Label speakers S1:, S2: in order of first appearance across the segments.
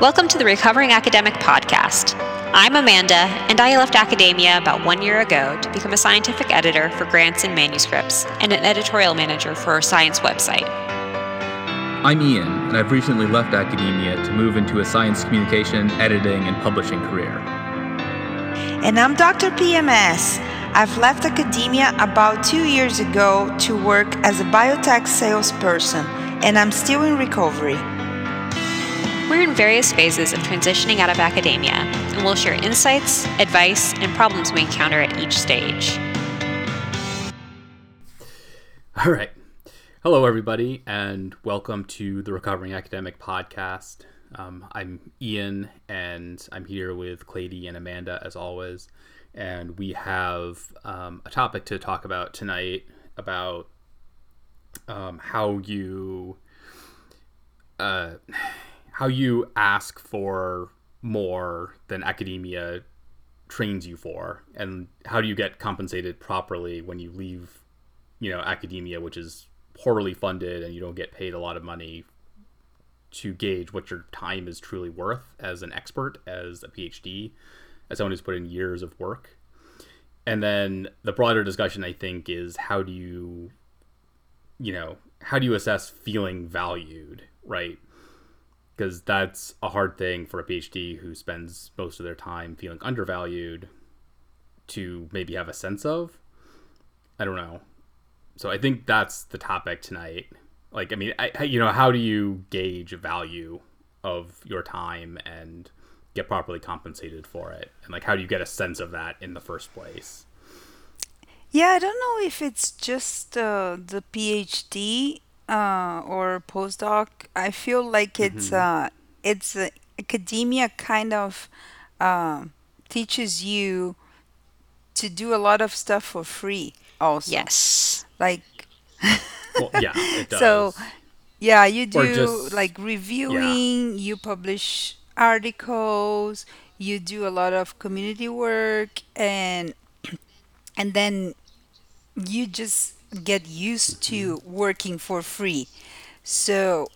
S1: Welcome to the Recovering Academic Podcast. I'm Amanda, and I left academia about one year ago to become a scientific editor for grants and manuscripts and an editorial manager for a science website.
S2: I'm Ian, and I've recently left academia to move into a science communication, editing, and publishing career.
S3: And I'm Dr. PMS. I've left academia about two years ago to work as a biotech salesperson, and I'm still in recovery.
S1: We're in various phases of transitioning out of academia, and we'll share insights, advice, and problems we encounter at each stage.
S2: All right. Hello, everybody, and welcome to the Recovering Academic Podcast. Um, I'm Ian, and I'm here with Clady and Amanda, as always. And we have um, a topic to talk about tonight about um, how you. Uh, how you ask for more than academia trains you for and how do you get compensated properly when you leave you know academia which is poorly funded and you don't get paid a lot of money to gauge what your time is truly worth as an expert as a phd as someone who's put in years of work? And then the broader discussion i think is how do you you know how do you assess feeling valued right because that's a hard thing for a PhD who spends most of their time feeling undervalued to maybe have a sense of. I don't know. So I think that's the topic tonight. Like, I mean, I, you know, how do you gauge value of your time and get properly compensated for it? And like, how do you get a sense of that in the first place?
S3: Yeah, I don't know if it's just uh, the PhD uh, or postdoc, I feel like it's
S2: Mm-hmm.
S3: uh, it's uh, academia kind of uh, teaches you to do a lot of stuff for free also.
S1: Yes.
S3: Like
S2: Well, yeah, it
S3: so yeah, you
S2: Or
S3: do
S2: just,
S3: like
S2: yeah.
S3: reviewing, you publish articles, you do a lot of community work and and then you just get used to working for free. So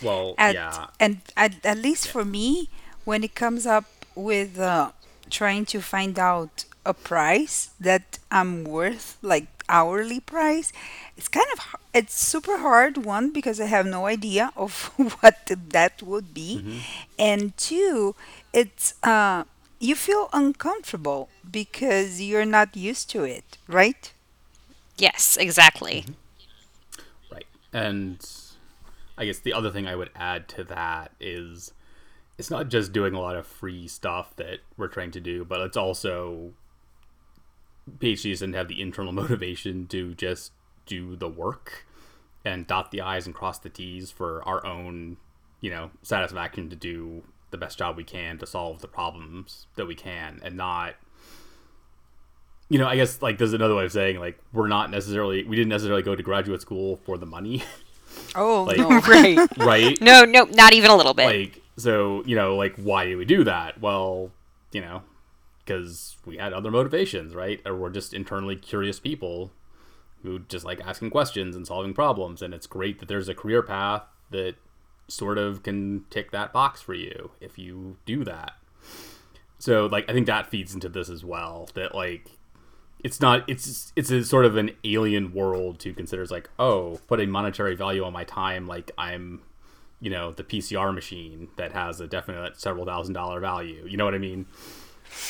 S2: Well,
S3: at
S2: yeah,
S3: and at, at least
S2: yeah.
S3: for me when it comes up with uh, trying to find out a price that i'm worth like hourly price it's kind of it's super hard one because i have no idea of what that would be.
S2: Hmm
S3: and two it's uh you feel uncomfortable because you're not used to it right
S1: Yes, exactly.
S2: hmm Right. And I guess the other thing I would add to that is it's not just doing a lot of free stuff that we're trying to do, but it's also PhDs didn't have the internal motivation to just do the work and dot the I's and cross the T's for our own, you know, satisfaction to do the best job we can to solve the problems that we can and not you know, I guess like there's another way of saying like we're not necessarily we didn't necessarily go to graduate school for the money.
S3: oh
S2: like
S3: no
S1: right.
S2: right?
S1: No, no, not even a little bit.
S2: Like, so, you know, like, why do we do that? Well, you know, because we had other motivations, right? Or we're just internally curious people who just like asking questions and solving problems. And it's great that there's a career path that sort of can tick that box for you if you do that. So, like, I think that feeds into this as well. That, like, it's not it's it's a sort of an alien world to consider. As like oh put a monetary value on my time like i'm you know the pcr machine that has a definite several thousand dollar value. You know what i mean?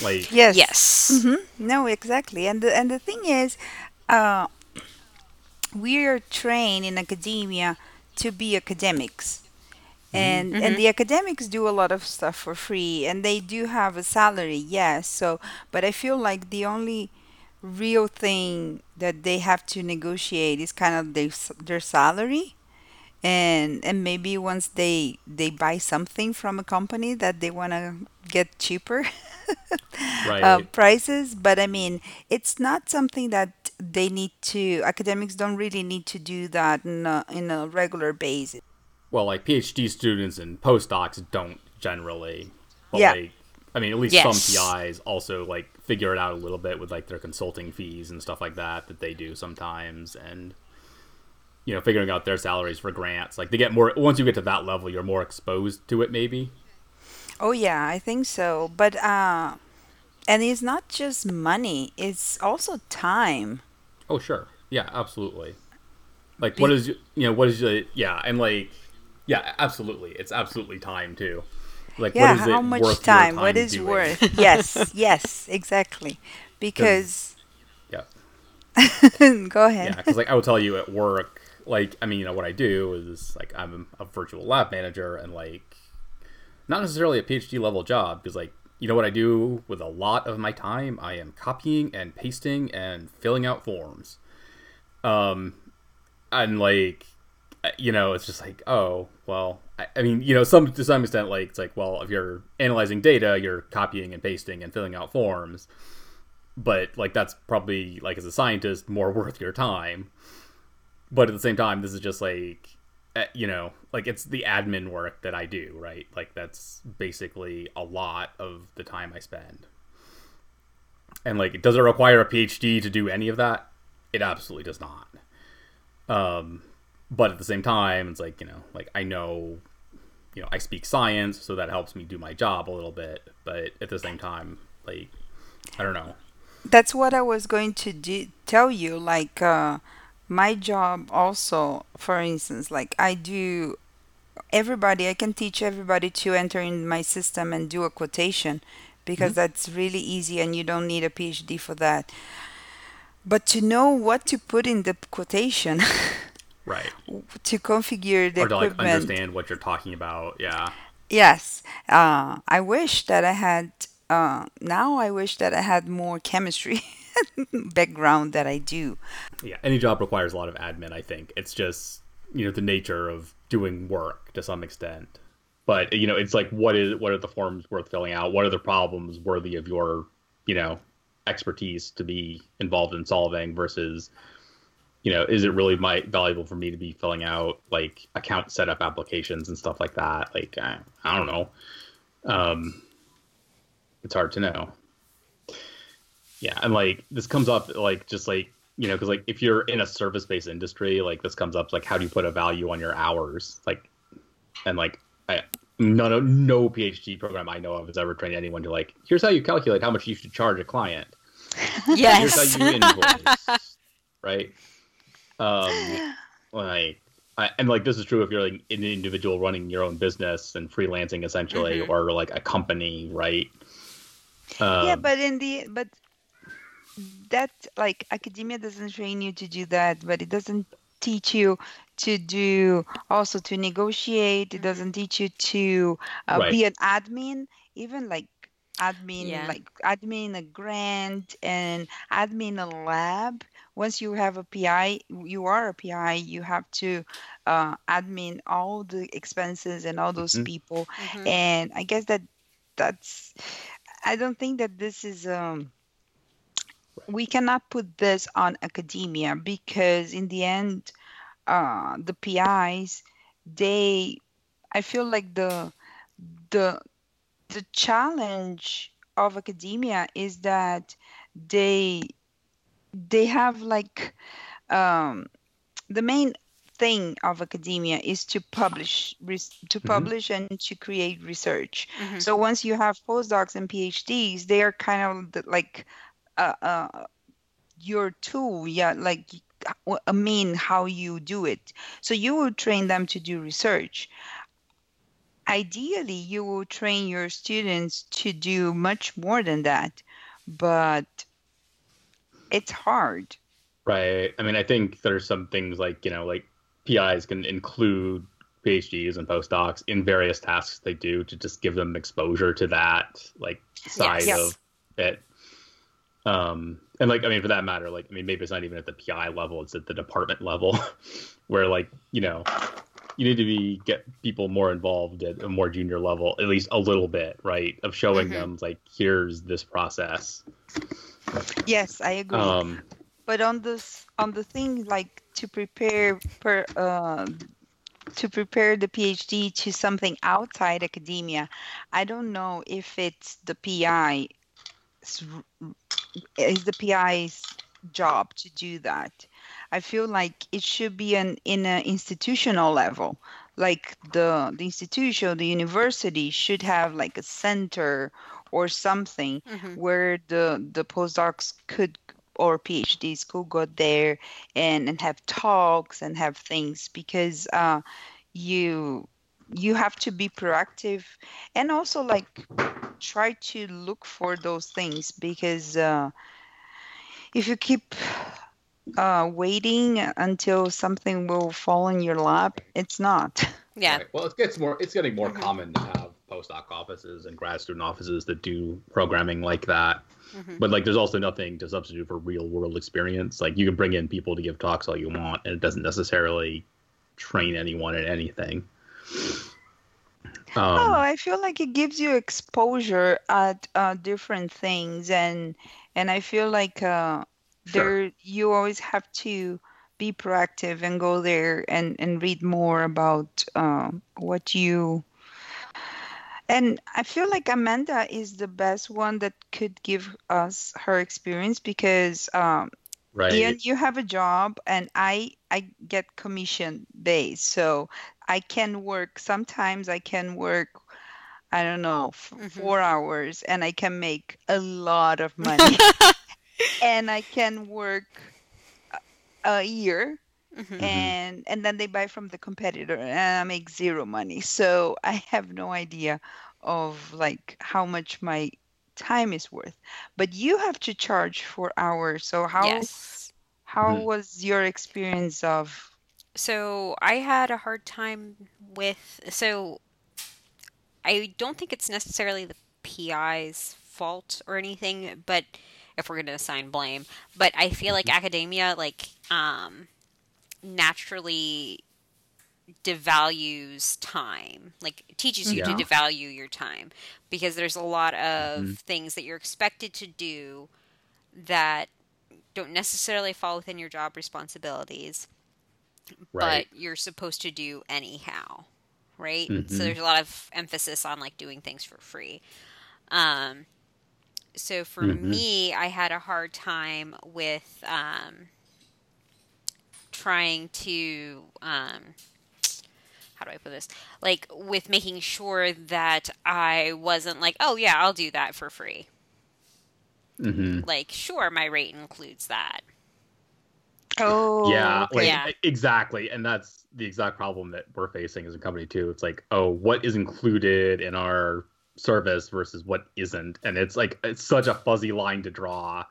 S2: Like
S3: yes.
S1: Yes.
S3: hmm no exactly. And the, and the thing is uh, we are trained in academia to be academics.
S2: Hmm
S3: and and
S1: hmm
S3: the academics do a lot of stuff for free and they do have a salary yes. So but i feel like the only real thing that they have to negotiate is kind of their, s- their salary. And and maybe once they they buy something from a company that they want to get cheaper uh,
S2: right
S3: prices. But i mean it's not something that they need to academics don't really need to do that in a, in a regular basis.
S2: Well like phd students and postdocs don't generally but
S3: yeah.
S2: like i mean at least some
S1: Yes.
S2: pis also like figure it out a little bit with like their consulting fees and stuff like that that they do sometimes and you know, figuring out their salaries for grants. Like they get more once you get to that level, you're more exposed to it maybe.
S3: Oh yeah, I think so. But uh and it's not just money, it's also time.
S2: Oh, sure. Yeah, absolutely. Like, what
S3: Be-
S2: is, y- you know, what is the, yeah, and like, yeah, absolutely. It's absolutely time too. Like,
S3: yeah,
S2: is
S3: how
S2: it
S3: much
S2: worth
S3: time? What
S2: time
S3: is
S2: doing?
S3: worth? Yes, yes, exactly.
S2: Because, yeah,
S3: go ahead.
S2: yeah, because like I will tell you at work, like, I mean, you know, what I do is like I'm a virtual lab manager and like not necessarily a PhD level job because like you know what I do with a lot of my time, I am copying and pasting and filling out forms. Um, and like you know it's just like oh well I, mean you know some to some extent like it's like well if you're analyzing data you're copying and pasting and filling out forms. But like that's probably like as a scientist more worth your time. But at the same time this is just like uh, you know like it's the admin work that i do right? Like that's basically a lot of the time i spend. And like does it require a phd to do any of that? It absolutely does not. Um but at the same time it's like you know like i know you know i speak science so that helps me do my job a little bit but at the same time like i don't know
S3: That's what I was going to do, tell you. Like, uh, my job also, for instance, like I do everybody, I can teach everybody to enter in my system and do a quotation because
S2: hmm
S3: that's really easy and you don't need a PhD for that. But to know what to put in the quotation,
S2: right.
S3: To configure the
S2: or to like understand what you're talking about yeah.
S3: Yes, uh, I wish that I had. Uh, now I wish that I had more chemistry background that I do.
S2: yeah any job requires a lot of admin i think. It's just you know the nature of doing work to some extent. But you know it's like what is what are the forms worth filling out? What are the problems worthy of your you know expertise to be involved in solving versus you know is it really my valuable for me to be filling out like account setup applications and stuff like that? Like i, I don't know. Um it's hard to know. Yeah and like this comes up like just like you know because like if you're in a service based industry like this comes up like how do you put a value on your hours? Like and like i none of no phd program i know of has ever trained anyone to like here's how you calculate how much you should charge a client. Here's how
S1: Yes.
S2: you invoice right um like I, and like this is true if you're like an individual running your own business and freelancing essentially
S1: hmm
S2: or like a company right?
S3: Yeah,
S2: um
S3: but in the but that like academia doesn't train you to do that, but it doesn't teach you to do also to negotiate. It
S1: hmm
S3: doesn't teach you to uh,
S2: right.
S3: be an admin, even like admin,
S1: Yeah.
S3: like admin a grant and admin a lab. Once you have a PI, you are a PI, you have to uh, admin all the expenses and all those
S2: hmm
S3: people.
S1: hmm
S3: And I guess that that's, I don't think that this is um we cannot put this on academia because in the end uh the PIs they I feel like the the the challenge of academia is that they they have like um the main thing of academia is to publish res- to
S2: hmm
S3: publish and to create research.
S1: Hmm
S3: so once you have postdocs and phds they are kind of like uh, uh, your tool yeah like y- i mean how you do it. So you will train them to do research ideally you will train your students to do much more than that but it's hard
S2: Right. I mean, I think there's some things like, you know, like PIs can include PhDs and postdocs in various tasks they do to just give them exposure to that like side
S1: Yes.
S2: of it. Um, and like, I mean, for that matter, like, I mean, maybe it's not even at the PI level, it's at the department level where like, you know, you need to be get people more involved at a more junior level, at least a little bit, right? Of showing
S1: hmm
S2: them like, here's this process.
S3: yes i agree
S2: Um,
S3: but on this on the thing like to prepare per uh, to prepare the phd to something outside academia i don't know if it's the pi is the pi's job to do that I feel like it should be an in an institutional level. Like the the institution, the university should have like a center or something
S1: Mhm.
S3: where the the postdocs could or PhDs could go there and, and have talks and have things because uh, you you have to be proactive and also like try to look for those things because uh, if you keep uh, waiting until something will fall in your lap, it's not.
S1: Yeah.
S2: Right. Well, it gets more. It's getting more
S1: Mhm.
S2: common to have postdoc offices and grad student offices that do programming like that.
S1: Mhm.
S2: But like, there's also nothing to substitute for real world experience. Like, you can bring in people to give talks all you want, and it doesn't necessarily train anyone in anything.
S3: oh,
S2: Um,
S3: I feel like it gives you exposure at uh, different things, and and I feel like uh,
S2: Sure.
S3: there you always have to be proactive and go there and and read more about um, what you. And I feel like Amanda is the best one that could give us her experience because um,
S2: right.
S3: Ian, you have a job, and I I get commission based, so I can work. Sometimes I can work. I don't know, f-
S1: Mhm.
S3: four hours, and I can make a lot of money. and I can work a, a year,
S1: Mhm.
S3: and and then they buy from the competitor, and I make zero money. So I have no idea of like how much my time is worth. But you have to charge for hours. So how
S1: Yes.
S3: how
S2: Mhm.
S3: was your experience of?
S1: So I had a hard time with. So I don't think it's necessarily the PI's fault or anything, but if we're going to assign blame, but I feel like academia, like, um, naturally devalues time like teaches you
S2: Yeah.
S1: to devalue your time because there's a lot of
S2: Mhm.
S1: things that you're expected to do that don't necessarily fall within your job responsibilities
S2: right.
S1: but you're supposed to do anyhow, right?
S2: Mhm.
S1: So there's a lot of emphasis on like doing things for free. Um, so for
S2: Mhm.
S1: me, I had a hard time with um, trying to um, how do I put this? Like with making sure that I wasn't like, oh yeah, I'll do that for free.
S2: hmm
S1: Like, sure, my rate includes that.
S3: Oh,
S2: yeah, like
S1: Yeah.
S2: exactly, and that's the exact problem that we're facing as a company too. It's like, oh, what is included in our service versus what isn't, and it's like it's such a fuzzy line to draw.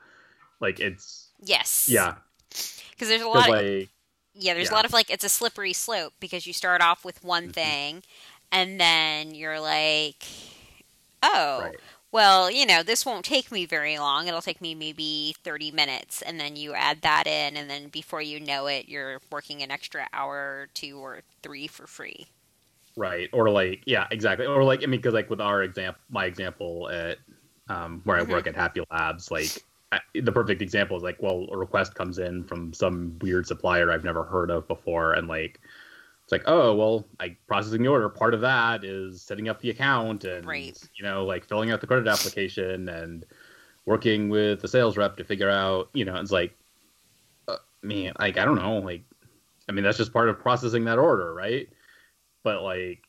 S2: Like it's
S1: Yes.
S2: yeah,
S1: Because there's a lot. Of,
S2: like
S1: yeah, there's a lot of like it's a slippery slope because you start off with one
S2: Mhm.
S1: thing, and then you're like, oh,
S2: right,
S1: well, you know, this won't take me very long. It'll take me maybe 30 minutes. And then you add that in, and then before you know it, you're working an extra hour or two or three for free.
S2: Right, or like yeah, exactly, or like I mean, because like with our example, my example at um, where
S1: Mhm.
S2: I work at Happy Labs, like I, the perfect example is like, well, a request comes in from some weird supplier I've never heard of before, and like it's like, oh, well, like processing the order. Part of that is setting up the account and
S1: Right.
S2: you know, like filling out the credit application and working with the sales rep to figure out, you know, it's like, uh, man, like I don't know, like, I mean, that's just part of processing that order, right? But like,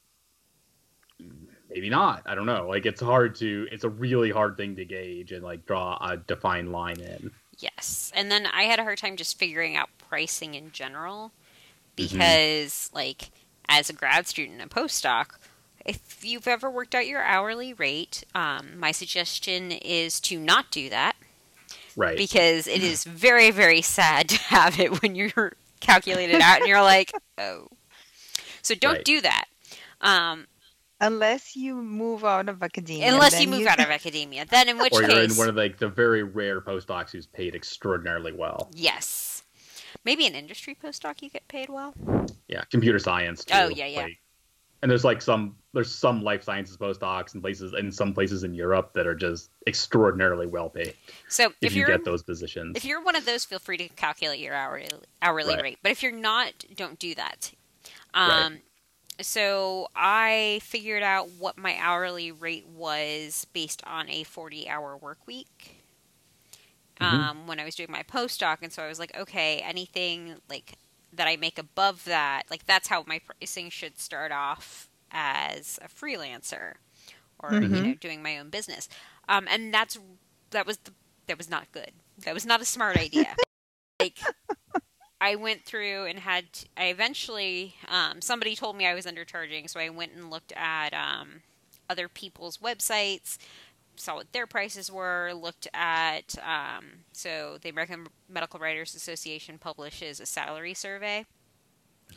S2: maybe not. I don't know. Like, it's hard to. It's a really hard thing to gauge and like draw a defined line in.
S1: Yes. And then I had a hard time just figuring out pricing in general
S2: Mhm.
S1: because, like, as a grad student and postdoc, if you've ever worked out your hourly rate, um, my suggestion is to not do that
S2: Right.
S1: because it is very, very sad to have it when you're calculated out and you're like, oh. So don't
S2: Right.
S1: do that. Um,
S3: Unless you move out of academia.
S1: unless
S3: then
S1: you move out of academia. Then, in which
S2: or you're
S1: case,
S2: in one of like the very rare postdocs who's paid extraordinarily well.
S1: yes. Maybe an industry postdoc you get paid well.
S2: Yeah, computer science. Too.
S1: Oh, yeah, yeah.
S2: Like, and there's like some there's some life sciences postdocs in places in some places in Europe that are just extraordinarily well paid
S1: So
S2: if,
S1: if,
S2: you get those positions.
S1: If you're one of those, feel free to calculate your hourly hourly
S2: Right.
S1: rate. But if you're not, don't do that. Um, So I figured out what my hourly rate was based on a 40 hour work week. um, when I was doing my postdoc, and so I was like, okay, anything like that I make above that, like that's how my pricing should start off as a freelancer or
S3: Mhm.
S1: you know doing my own business. Um, and that's that was the, that was not good. That was not a smart idea. like I went through and had t I eventually um, somebody told me I was undercharging, so I went and looked at um, other people's websites, saw what their prices were, looked at um, so the American Medical Writers Association publishes a salary survey.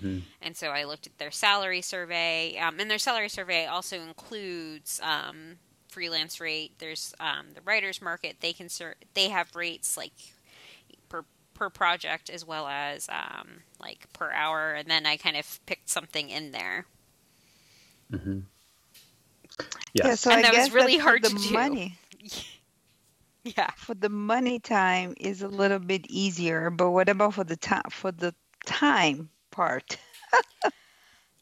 S2: Mhm.
S1: And so I looked at their salary survey, um, and their salary survey also includes um, freelance rate. There's um, the writers market. They can ser- they have rates like per per project as well as um, like per hour. And then I kind of picked something in there.
S2: Mm-hmm.
S3: Yeah,
S2: Yes.
S3: so
S1: And
S3: I
S1: that was
S3: guess
S1: really hard
S3: for
S1: to
S3: the
S1: do.
S3: money.
S1: Yeah.
S3: For the money time is a little bit easier, but what about for the time for the time part?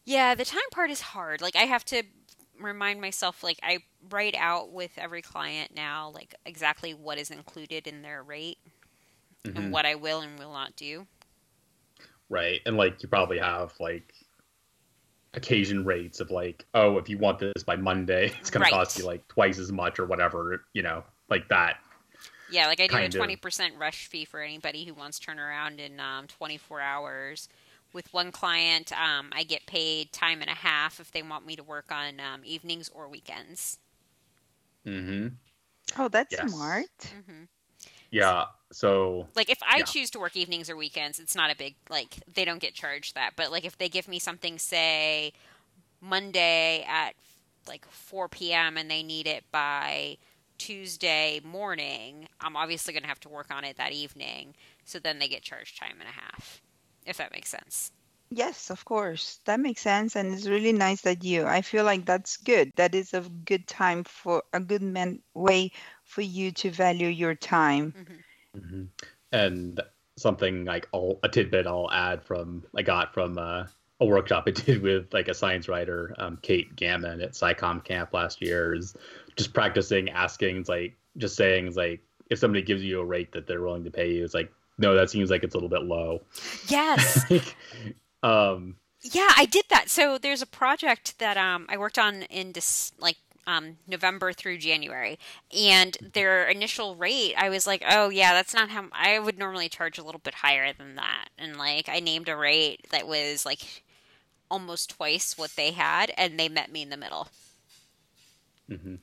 S1: Yeah, the time part is hard. Like I have to remind myself like I write out with every client now like exactly what is included in their rate
S2: Mhm.
S1: and what I will and will not do.
S2: Right. And like you probably have like occasion rates of like, oh, if you want this by Monday, it's gonna
S1: Right.
S2: cost you like twice as much or whatever, you know, like that.
S1: Yeah, like I do a twenty percent rush fee for anybody who wants turnaround in um, twenty four hours. With one client, um, I get paid time and a half if they want me to work on um, evenings or weekends.
S2: Mm-hmm.
S3: Oh, that's
S2: Yes.
S3: smart.
S1: hmm
S2: Yeah. So
S1: Like if I
S2: Yeah.
S1: choose to work evenings or weekends, it's not a big like they don't get charged that. But like if they give me something, say Monday at like four p.m. and they need it by Tuesday morning, I'm obviously going to have to work on it that evening. So then they get charged time and a half, if that makes sense.
S3: Yes, of course. That makes sense. And it's really nice that you, I feel like that's good. That is a good time for a good man, way for you to value your time. Mm-hmm.
S2: Mhm. And something like I'll, a tidbit I'll add from I got from uh, a workshop I did with like a science writer, um, Kate Gammon at SciComm Camp last year, is just practicing asking, like just saying, like if somebody gives you a rate that they're willing to pay you, it's like no, that seems like it's a little bit low.
S1: Yes.
S2: um,
S1: Yeah, I did that. So there's a project that um, I worked on in this like um, November through January, and their initial rate, I was like, oh yeah, that's not how I would normally charge a little bit higher than that, and like I named a rate that was like almost twice what they had, and they met me in the middle.
S2: mhm.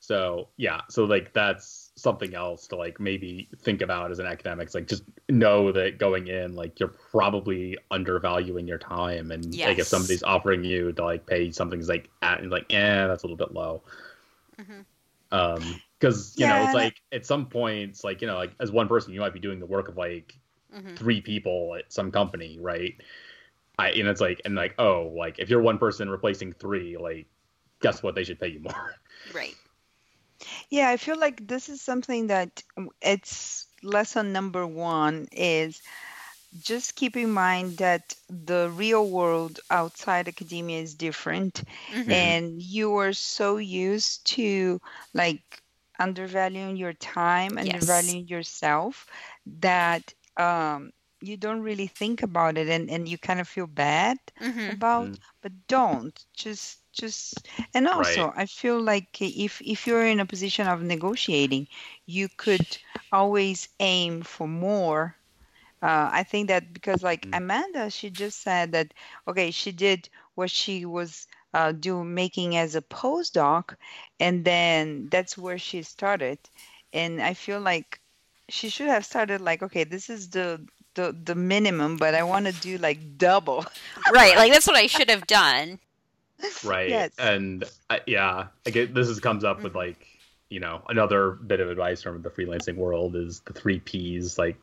S2: So yeah, so like that's something else to like maybe think about as an academic. It's like just know that going in, like you're probably undervaluing your time, and like if somebody's offering you to like pay something that's like at and like eh, that's a little bit low.
S1: Mhm.
S2: Um, because you know it's like at some points, like you know, like as one person, you might be doing the work of like
S1: hmm
S2: three people at some company, right? I and it's like and like oh, like if you're one person replacing three, like guess what? They should pay you more.
S1: Right.
S3: Yeah, I feel like this is something that um, it's lesson number one is just keep in mind that the real world outside academia is different
S1: Mhm.
S3: and you are so used to like undervaluing your time and
S1: Yes.
S3: undervaluing yourself that um, you don't really think about it and, and you kind of feel bad
S1: hmm
S3: about
S2: Mm.
S3: but don't just just and also i feel like if if you're in a position of negotiating you could always aim for more uh, i think that because like
S2: Mm.
S3: amanda she just said that okay she did what she was uh, do making as a postdoc and then that's where she started and i feel like she should have started like okay this is the the, the minimum but i want to do like double
S1: Right. Like that's what I should have done.
S2: right
S3: Yes.
S2: and uh, yeah i get this is comes up with
S1: Mhm.
S2: like you know another bit of advice from the freelancing world is the three p's like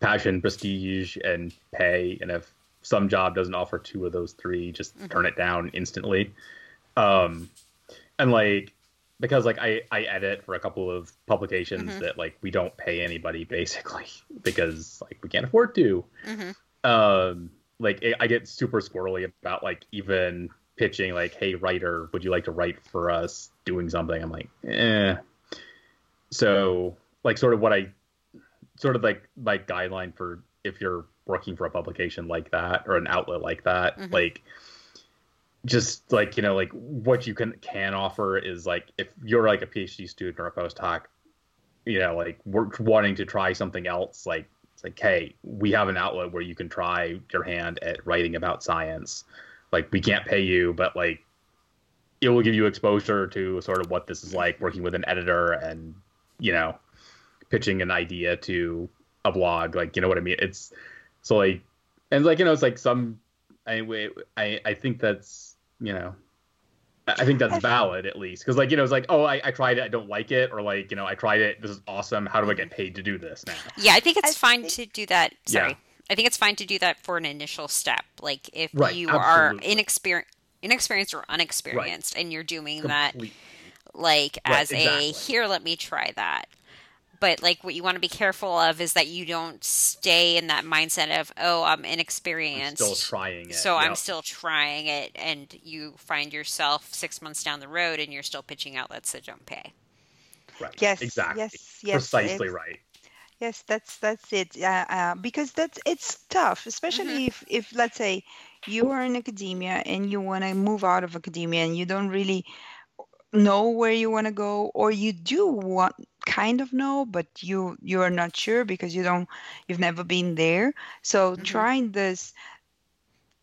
S2: passion prestige and pay and if some job doesn't offer two of those three just
S1: Mhm.
S2: turn it down instantly um and like because like i i edit for a couple of publications
S1: Mhm.
S2: that like we don't pay anybody basically because like we can't afford to
S1: hmm
S2: um like I- i get super squirrely about like even pitching like hey writer would you like to write for us doing something i'm like eh so like sort of what i sort of like my guideline for if you're working for a publication like that or an outlet like that,
S1: Mhm.
S2: like just like you know like what you can can offer is like if you're like a PhD student or a postdoc, you know like we're wanting to try something else, like it's like hey, we have an outlet where you can try your hand at writing about science. Like we can't pay you, but like it will give you exposure to sort of what this is like working with an editor and you know pitching an idea to a blog like you know what i mean it's so like and like you know it's like some anyway i i think that's you know i I think that's valid at least because like you know it's like oh I, I tried it i don't like it or like you know i tried it this is awesome how do i get paid to do this now
S1: Yeah, I think it's
S3: I
S1: fine
S3: think-
S1: to do that. Sorry.
S2: Yeah.
S1: I think it's fine to do that for an initial step. Like if
S2: Right,
S1: you are
S2: absolutely.
S1: inexperienced inexperienced or unexperienced and you're doing that like
S2: Right,
S1: as a here let me try that. But like what you want to be careful of is that you don't stay in that mindset of oh I'm
S2: I'm
S1: inexperienced.
S2: still trying it
S1: so I'm still trying it and you find yourself 6 months down the road and you're still pitching outlets that don't pay.
S2: right
S3: Yes,
S2: exactly
S3: yes, yes,
S2: precisely
S3: it's-
S2: right
S3: Yes, that's that's it. Uh, uh, because that's it's tough, especially if if let's say you are in academia and you want to move out of academia and you don't really know where you want to go, or you do want kind of know, but you you are not sure because you don't you've never been there. So
S1: Mhm.
S3: trying this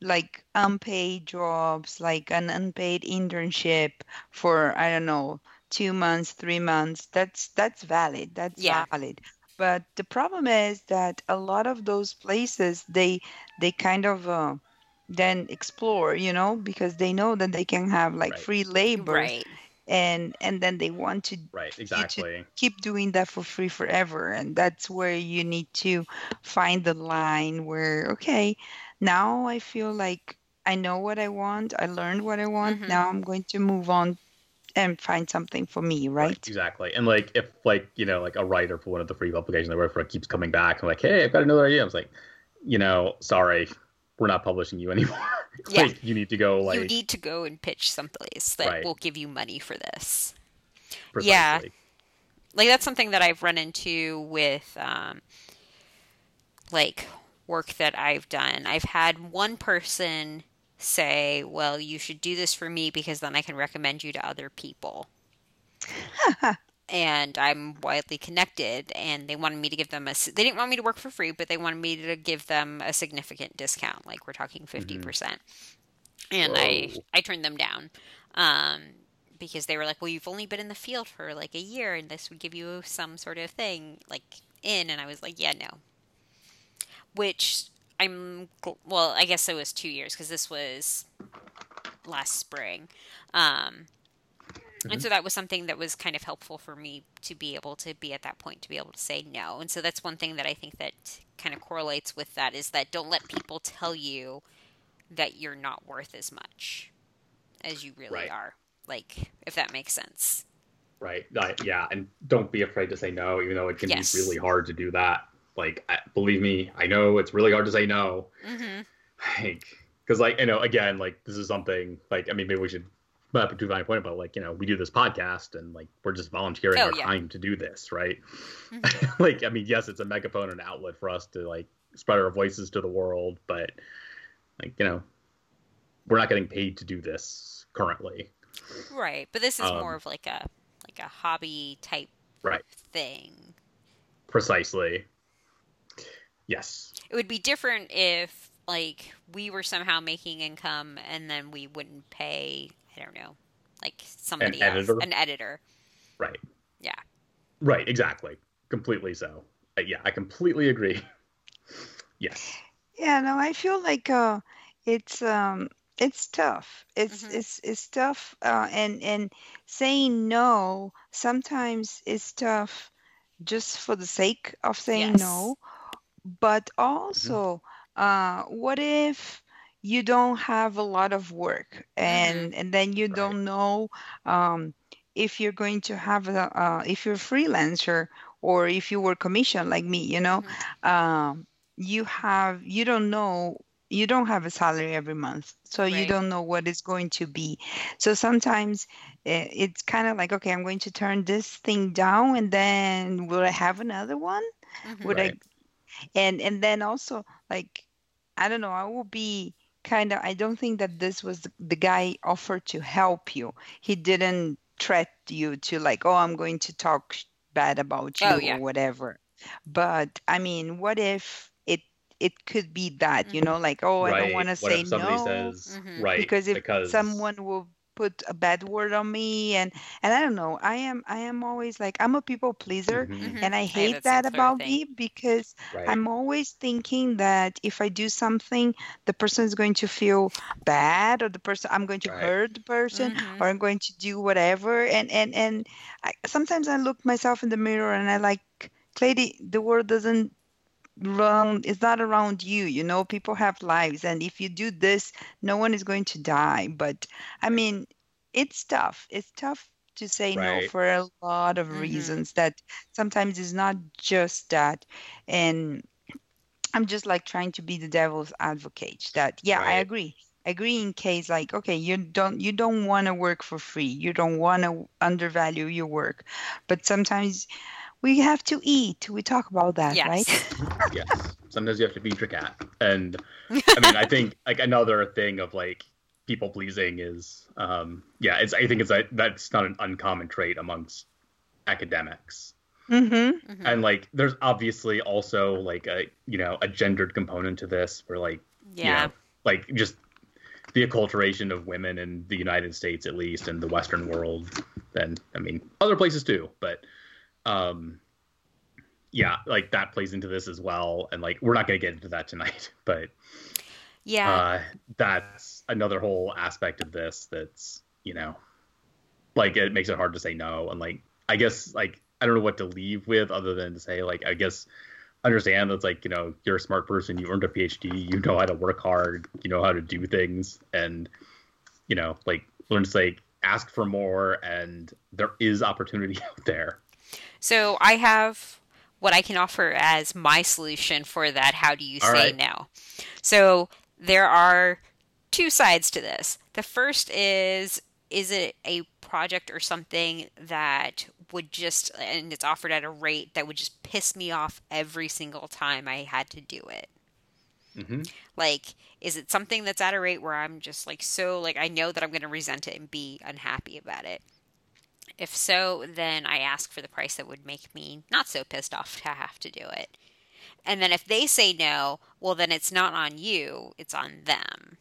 S3: like unpaid jobs, like an unpaid internship for I don't know two months, three months. That's that's valid. That's
S1: Yeah.
S3: valid. But the problem is that a lot of those places they they kind of uh, then explore, you know, because they know that they can have like
S2: Right.
S3: free labor,
S1: Right.
S3: and and then they want to
S2: right exactly
S3: keep doing that for free forever and that's where you need to find the line where okay now i feel like i know what i want i learned what i want
S1: Mhm.
S3: now i'm going to move on and find something for me right,
S2: exactly and like if like you know like a writer for one of the free publications i work for keeps coming back and like hey i've got another idea i was like you know sorry we're not publishing you anymore
S1: Yeah.
S2: like you need to go like
S1: you need to go and pitch someplace that
S2: Right.
S1: will give you money for this.
S2: precisely.
S1: yeah. Like that's something that I've run into with um, like work that I've done. I've had one person say, "Well, you should do this for me because then I can recommend you to other people." and I'm widely connected, and they wanted me to give them a. They didn't want me to work for free, but they wanted me to give them a significant discount, like we're talking 50 percent. And I I turned them down, um, because they were like, "Well, you've only been in the field for like a year, and this would give you some sort of thing like in." And I was like, "Yeah, no." Which I'm well, I guess it was two years because this was last spring. Um, and so that was something that was kind of helpful for me to be able to be at that point to be able to say no. And so that's one thing that I think that kind of correlates with that is that don't let people tell you that you're not worth as much as you really
S2: Right.
S1: are. Like if that makes sense.
S2: right Uh, yeah and don't be afraid to say no even though it can
S1: Yes.
S2: be really hard to do that like I, believe me i know it's really hard to say no
S1: Mhm.
S2: like because like you know again like this is something like i mean maybe we should not be too fine point about like you know we do this podcast and like we're just volunteering
S1: Oh,
S2: our
S1: yeah.
S2: time to do this right
S1: Mhm.
S2: like i mean yes it's a megaphone and outlet for us to like spread our voices to the world but like you know we're not getting paid to do this currently
S1: Right. But this is
S2: Um,
S1: more of like a like a hobby type
S2: Right.
S1: thing.
S2: precisely yes
S1: It would be different if like we were somehow making income and then we wouldn't pay I don't know, like somebody else,
S2: editor?
S1: an editor.
S2: right
S1: Yeah.
S2: right exactly completely so Uh, yeah i completely agree yes
S3: Yeah, no, I feel like uh, it's um, it's tough. It's
S1: Mhm.
S3: it's it's tough, uh, and and saying no sometimes is tough, just for the sake of saying
S1: Yes.
S3: no. But also, uh, what if you don't have a lot of work, and and then you
S2: Right.
S3: don't know um, if you're going to have a uh, if you're a freelancer or if you were commissioned like me, you know um, you have you don't know you don't have a salary every month so you don't know what it's going to be so sometimes eh, it's kind of like okay i'm going to turn this thing down and then will i have another one
S1: Mhm.
S3: Would
S2: Right.
S3: I and and then also like I don't know, I will be kind of I don't think that this was the, the guy offered to help you. He didn't threat you to like, oh, I'm going to talk bad about you
S1: Oh, yeah.
S3: or whatever. But I mean, what if it it could be that, you know, like, oh, I don't want to say
S2: if somebody
S3: no
S2: says
S1: Mhm.
S2: right
S3: because if
S2: because
S3: someone will put a bad word on me and and I don't know, I am I am always like I'm a people pleaser
S2: Mhm.
S1: Mhm.
S3: and I
S1: I
S3: hate
S1: that
S3: that
S1: same sort of
S3: about me because
S2: right
S3: I'm always thinking that if I do something, the person is going to feel bad, or the person I'm going to
S2: Right.
S3: hurt the person,
S1: Mhm.
S3: or I'm going to do whatever. And and and I, sometimes I look myself in the mirror and I like, Clady, the world doesn't It's not around you. You know, people have lives, and if you do this, no one is going to die. But I mean, it's tough. It's tough to say no for a lot of
S1: Mhm.
S3: reasons that sometimes it's not just that and i'm just like trying to be the devil's advocate that yeah i agree I agree in case like okay you don't you don't want to work for free you don't want to undervalue your work but sometimes we have to eat we talk about that
S1: Yes.
S3: right
S2: yes sometimes you have to feed your cat and i mean i think like another thing of like people pleasing is um yeah it's i think it's a, that's not an uncommon trait amongst academics
S3: mm-hmm
S1: Mhm.
S2: and like there's obviously also like a you know a gendered component to this where like you
S1: Yeah.
S2: know, like just the acculturation of women in the United States, at least, and the Western world, and I mean other places too. But um, yeah, like that plays into this as well. And like we're not going to get into that tonight, but
S1: Yeah.
S2: uh, that's another whole aspect of this that's you know like it makes it hard to say no. And like I guess like I don't know what to leave with other than to say like I guess understand that's like you know you're a smart person you earned a phd you know how to work hard you know how to do things and you know like learn to like ask for more and there is opportunity out there
S1: So I have what I can offer as my solution for that. How do you
S2: All
S1: say
S2: right.
S1: no? So there are two sides to this. The first is is it a project or something that would just and it's offered at a rate that would just piss me off every single time I had to do it?
S2: mm-hmm.
S1: Like, is it something that's at a rate where I'm just like so like I know that I'm going to resent it and be unhappy about it? If so, then I ask for the price that would make me not so pissed off to have to do it. And then if they say no, well then it's not on you, it's on them.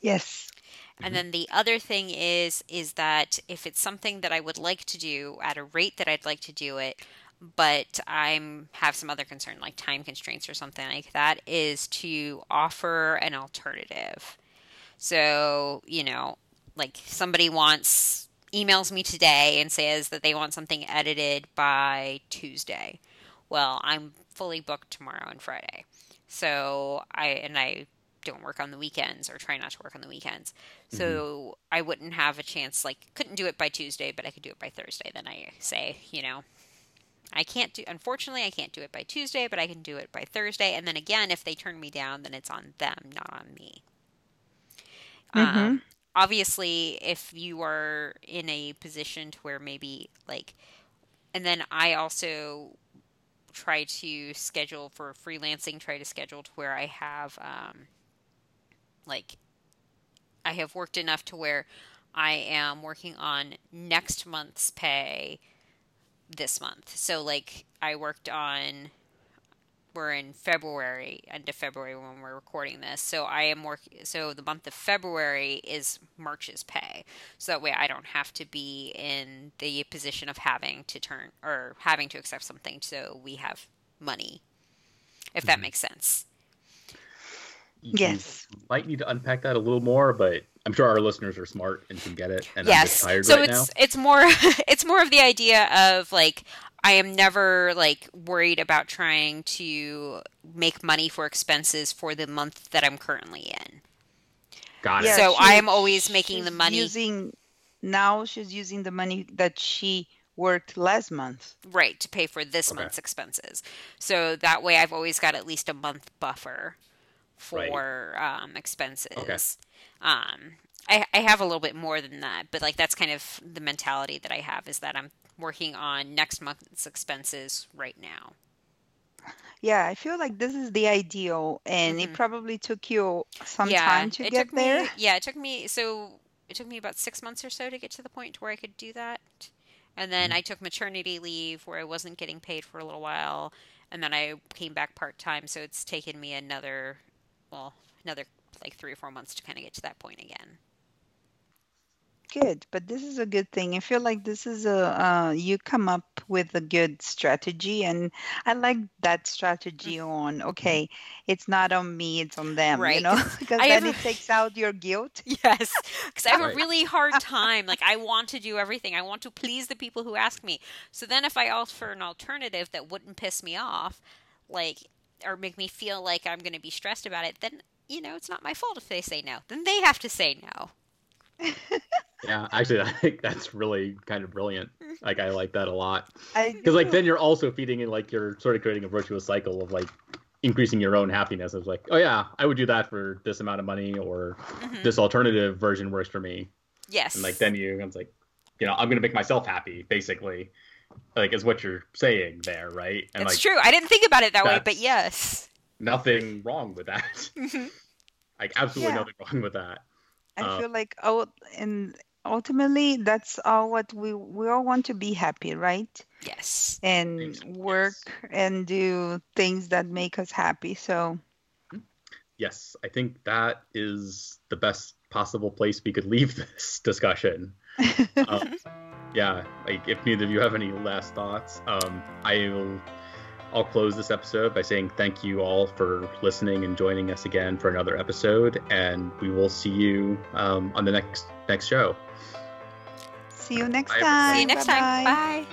S3: yes
S1: And then the other thing is is that if it's something that I would like to do at a rate that I'd like to do it, but I'm have some other concern like time constraints or something like that is to offer an alternative. So, you know, like somebody wants emails me today and says that they want something edited by Tuesday. Well, I'm fully booked tomorrow and Friday. So, I and I don't work on the weekends or try not to work on the weekends. So I wouldn't have a chance like couldn't do it by Tuesday, but I could do it by Thursday. Then I say, you know, I can't do unfortunately I can't do it by Tuesday, but I can do it by Thursday. And then again, if they turn me down, then it's on them, not on me. Um, obviously, if you are in a position to where maybe like, and then I also try to schedule for freelancing, try to schedule to where I have, um, like, I have worked enough to where I am working on next month's pay this month. So, like, I worked on we're in February, end of February when we're recording this. So I am working. So the month of February is March's pay. So that way I don't have to be in the position of having to turn or having to accept something. So we have money, if that mm-hmm. makes sense.
S2: You
S3: Yes.
S2: might need to unpack that a little more but i'm sure our listeners are smart and can get it and i'm just
S1: yes.
S2: tired
S1: So
S2: right
S1: it's
S2: now
S1: it's more it's more of the idea of like I am never like worried about trying to make money for expenses for the month that I'm currently in.
S2: got
S3: Yeah,
S2: it
S1: So
S3: she-
S1: I am always making the money
S3: using now she's using the money that she worked last month
S1: right to pay for this
S2: Okay.
S1: month's expenses. So that way I've always got at least a month buffer for um, expenses. Um, I, I have a little bit more than that, but like that's kind of the mentality that I have is that I'm working on next month's expenses right now.
S3: Yeah, I feel like this is the ideal, and it
S1: Mhm.
S3: probably took you some
S1: yeah,
S3: time to get there.
S1: me. Yeah, it took me. So it took me about six months or so to get to the point where I could do that. And then I took maternity leave where I wasn't getting paid for a little while, and then I came back part time. So it's taken me another, well, another like three or four months to kind of get to that point again.
S3: Good, but this is a good thing. I feel like this is a uh, you come up with a good strategy, and I like that strategy on, okay, it's not on me, it's on them, you
S1: Right,
S3: know,
S1: 'cause
S3: because
S1: I
S3: then
S1: have
S3: it takes out your guilt.
S1: Yes, because I have a really hard time. Like, I want to do everything. I want to please the people who ask me. So then, if I offer an alternative that wouldn't piss me off, like, or make me feel like I'm going to be stressed about it, then, you know, it's not my fault if they say no. Then they have to say no.
S2: Yeah, actually, I think that's really kind of brilliant. Like, I like that a lot because, like, then you're also feeding in, like, you're sort of creating a virtuous cycle of like increasing your own happiness. It's like, oh yeah, I would do that for this amount of money, or
S1: Mhm.
S2: this alternative version works for me,
S1: Yes.
S2: and like then you, it's like, you know, I'm gonna make myself happy, basically, like is what you're saying there, right? And
S1: That's
S2: like,
S1: true. I didn't think about it that way, but yes.
S2: nothing wrong with that.
S1: Mhm.
S2: like, absolutely
S3: Yeah.
S2: nothing wrong with that.
S3: I
S2: uh,
S3: feel like oh, and ultimately that's all what we we all want to be happy, right?
S1: yes.
S3: And
S2: Basically,
S3: work
S2: yes.
S3: and do things that make us happy. So
S2: yes, I think that is the best possible place we could leave this discussion. Um, yeah, like if neither of you have any last thoughts, um, I'll I'll close this episode by saying thank you all for listening and joining us again for another episode, and we will see you um, on the next next show.
S3: see you next
S2: Bye, everyone.
S3: time.
S1: See you next time.
S3: Bye-bye.
S1: Bye.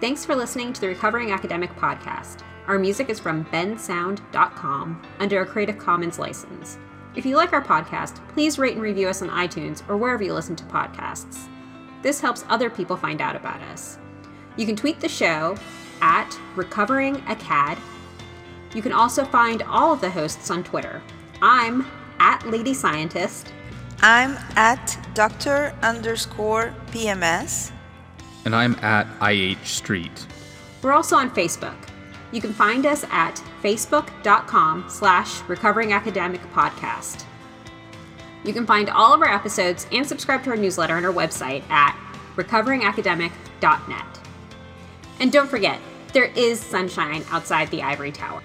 S4: Thanks for listening to the Recovering Academic Podcast. Our music is from bensound.com under a Creative Commons license. If you like our podcast, please rate and review us on iTunes or wherever you listen to podcasts. This helps other people find out about us. You can tweet the show at Recovering Acad. You can also find all of the hosts on Twitter. I'm at Lady Scientist.
S3: I'm at Dr. underscore PMS.
S2: And I'm at IH Street.
S4: We're also on Facebook. You can find us at facebook.com slash recovering academic podcast. You can find all of our episodes and subscribe to our newsletter on our website at recoveringacademic.net. And don't forget, there is sunshine outside the ivory tower.